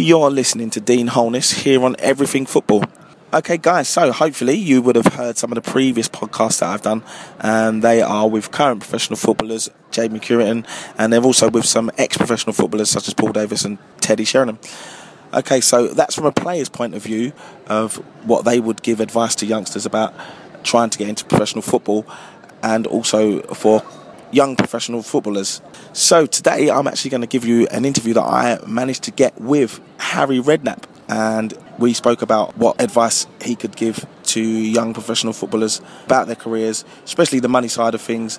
You're listening to Dean Holness here on Everything Football. Okay, guys, so hopefully you would have heard some of the previous podcasts that I've done, and they are with current professional footballers, Jamie Currington, and they're also with some ex professional footballers such as Paul Davis and Teddy Sheringham. Okay, so that's from a player's point of view of what they would give advice to youngsters about trying to get into professional football, and also for young professional footballers. So today I'm actually going to give you an interview that I managed to get with Harry Redknapp and we spoke about what advice he could give to young professional footballers about their careers, especially the money side of things,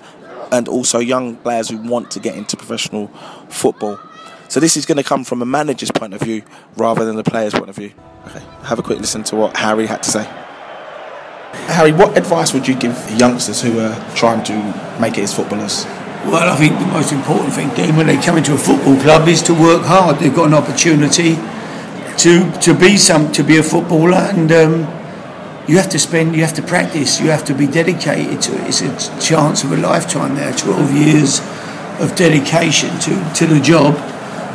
and also young players who want to get into professional football. So this is going to come from a manager's point of view rather than the player's point of view. Okay, have a quick listen to what Harry had to say. Harry, what advice would you give youngsters who are trying to make it as footballers? Well, I think the most important thing, Dean, when they come into a football club is to work hard. They've got an opportunity to to be some to be a footballer, and um, you have to spend, you have to practice, you have to be dedicated to it. It's a chance of a lifetime there, twelve years of dedication to to the job,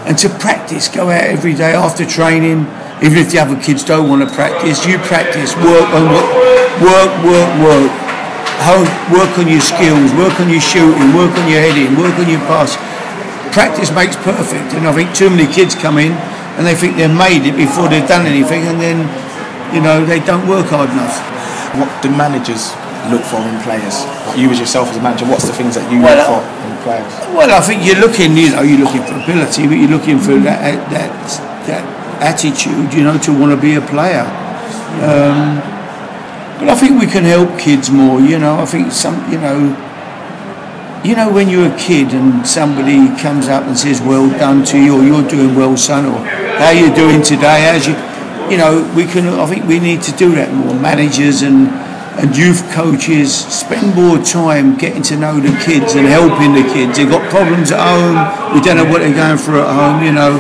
and to practice. Go out every day after training. Even if the other kids don't want to practice, you practice. Work on work, work, work, work. Work on your skills. Work on your shooting. Work on your heading. Work on your pass. Practice makes perfect, and I think too many kids come in and they think they've made it before they've done anything, and then you know they don't work hard enough. What do managers look for in players? You as yourself as a manager, what's the things that you well, look for in players? Well, I think you're looking, you know, you're looking for ability, but you're looking for that that that attitude, you know, to want to be a player. Um, but I think we can help kids more, you know. I think some, you know, you know when you're a kid and somebody comes up and says, "Well done to you," or "You're doing well, son," or "How you doing today?" As you, you know, we can. I think we need to do that more. Managers and and youth coaches spend more time getting to know the kids and helping the kids. They've got problems at home. We don't know what they're going through at home. You know,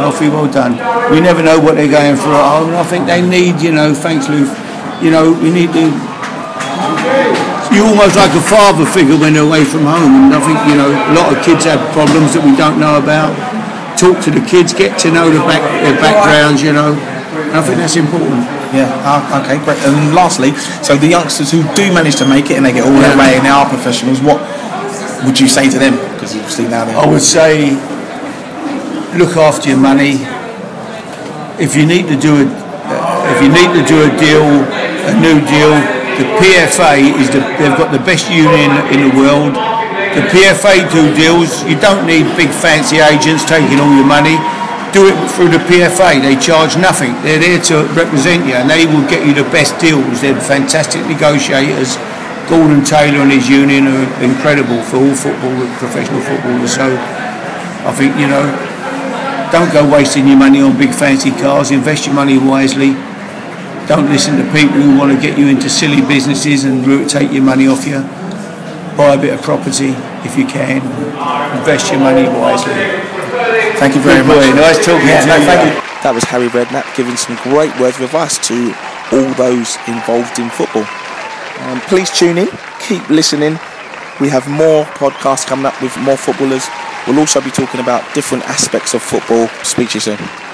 Alfie, well done. We never know what they're going through at home. I think they need, you know, thanks, Lou. You know, we need to. You're almost like a father figure when they're away from home. And I think, you know, a lot of kids have problems that we don't know about. Talk to the kids, get to know the back, their backgrounds, you know. And I think that's important. Yeah, uh, okay, great. And lastly, so the youngsters who do manage to make it and they get all yeah. their way and they are professionals, what would you say to them? Because you've seen now. I would say, look after your money. If you need to do a, if you need to do a deal, a new deal, the PFA is the, they've got the best union in the world. The PFA do deals. You don't need big fancy agents taking all your money do it through the PFA. They charge nothing. They're there to represent you, and they will get you the best deals. They're fantastic negotiators. Gordon Taylor and his union are incredible for all football, professional footballers. So I think you know, don't go wasting your money on big fancy cars. Invest your money wisely. Don't listen to people who want to get you into silly businesses and take your money off you. Buy a bit of property if you can. Invest your money wisely. Thank you very Good much. Nice talking yeah, to no, you. Thank you. That was Harry Redknapp giving some great words of advice to all those involved in football. Um, please tune in, keep listening. We have more podcasts coming up with more footballers. We'll also be talking about different aspects of football. Speak to you soon.